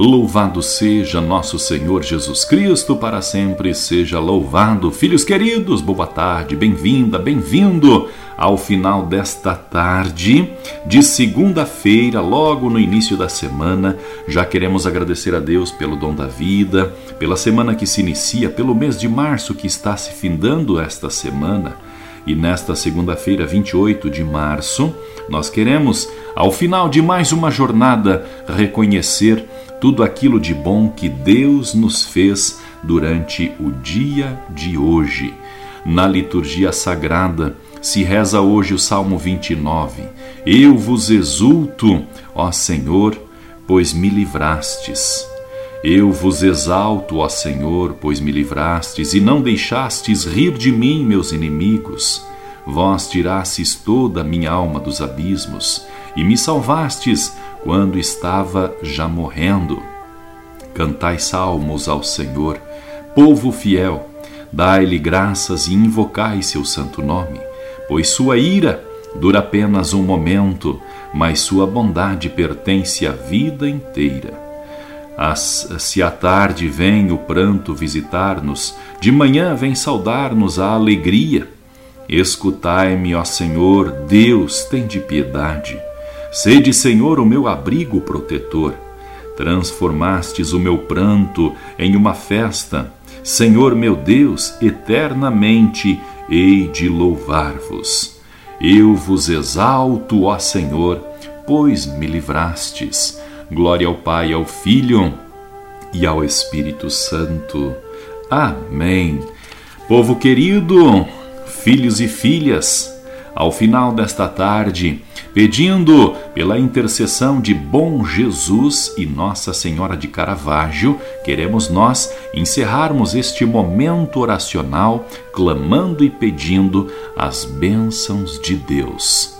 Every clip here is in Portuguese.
Louvado seja nosso Senhor Jesus Cristo, para sempre seja louvado. Filhos queridos, boa tarde, bem-vinda, bem-vindo ao final desta tarde de segunda-feira, logo no início da semana. Já queremos agradecer a Deus pelo dom da vida, pela semana que se inicia, pelo mês de março que está se findando esta semana. E nesta segunda-feira, 28 de março, nós queremos, ao final de mais uma jornada, reconhecer tudo aquilo de bom que Deus nos fez durante o dia de hoje. Na liturgia sagrada se reza hoje o Salmo 29. Eu vos exulto, ó Senhor, pois me livrastes. Eu vos exalto, ó Senhor, pois me livrastes e não deixastes rir de mim, meus inimigos. Vós tirastes toda a minha alma dos abismos e me salvastes quando estava já morrendo. Cantai salmos ao Senhor, povo fiel, dai-lhe graças e invocai seu santo nome, pois sua ira dura apenas um momento, mas sua bondade pertence à vida inteira. As, se à tarde vem o pranto visitar-nos, de manhã vem saudar-nos a alegria. Escutai-me, ó Senhor, Deus, tem de piedade. Sede, Senhor, o meu abrigo protetor. Transformastes o meu pranto em uma festa. Senhor meu Deus, eternamente hei de louvar-vos. Eu vos exalto, ó Senhor, pois me livrastes. Glória ao Pai, ao Filho e ao Espírito Santo. Amém. Povo querido, filhos e filhas, ao final desta tarde, pedindo pela intercessão de Bom Jesus e Nossa Senhora de Caravaggio, queremos nós encerrarmos este momento oracional clamando e pedindo as bênçãos de Deus.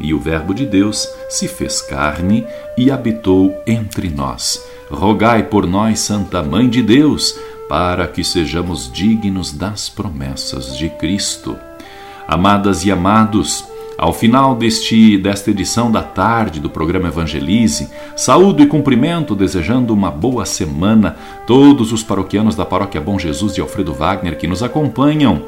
E o Verbo de Deus se fez carne e habitou entre nós. Rogai por nós, Santa Mãe de Deus, para que sejamos dignos das promessas de Cristo. Amadas e amados, ao final deste, desta edição da tarde do programa Evangelize, saúdo e cumprimento, desejando uma boa semana todos os paroquianos da Paróquia Bom Jesus de Alfredo Wagner que nos acompanham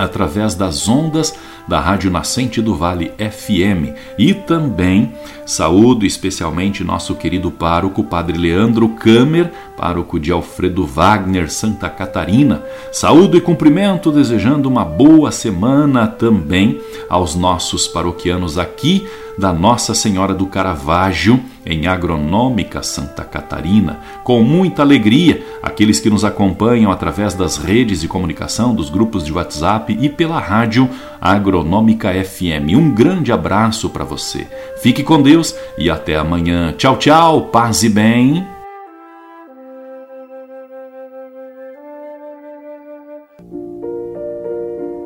através das ondas da Rádio Nascente do Vale FM e também saúdo especialmente nosso querido pároco Padre Leandro Kamer, pároco de Alfredo Wagner, Santa Catarina. Saúdo e cumprimento desejando uma boa semana também aos nossos paroquianos aqui da Nossa Senhora do Caravaggio, em Agronômica Santa Catarina. Com muita alegria, aqueles que nos acompanham através das redes de comunicação, dos grupos de WhatsApp e pela rádio Agronômica FM. Um grande abraço para você. Fique com Deus e até amanhã. Tchau, tchau, paz e bem.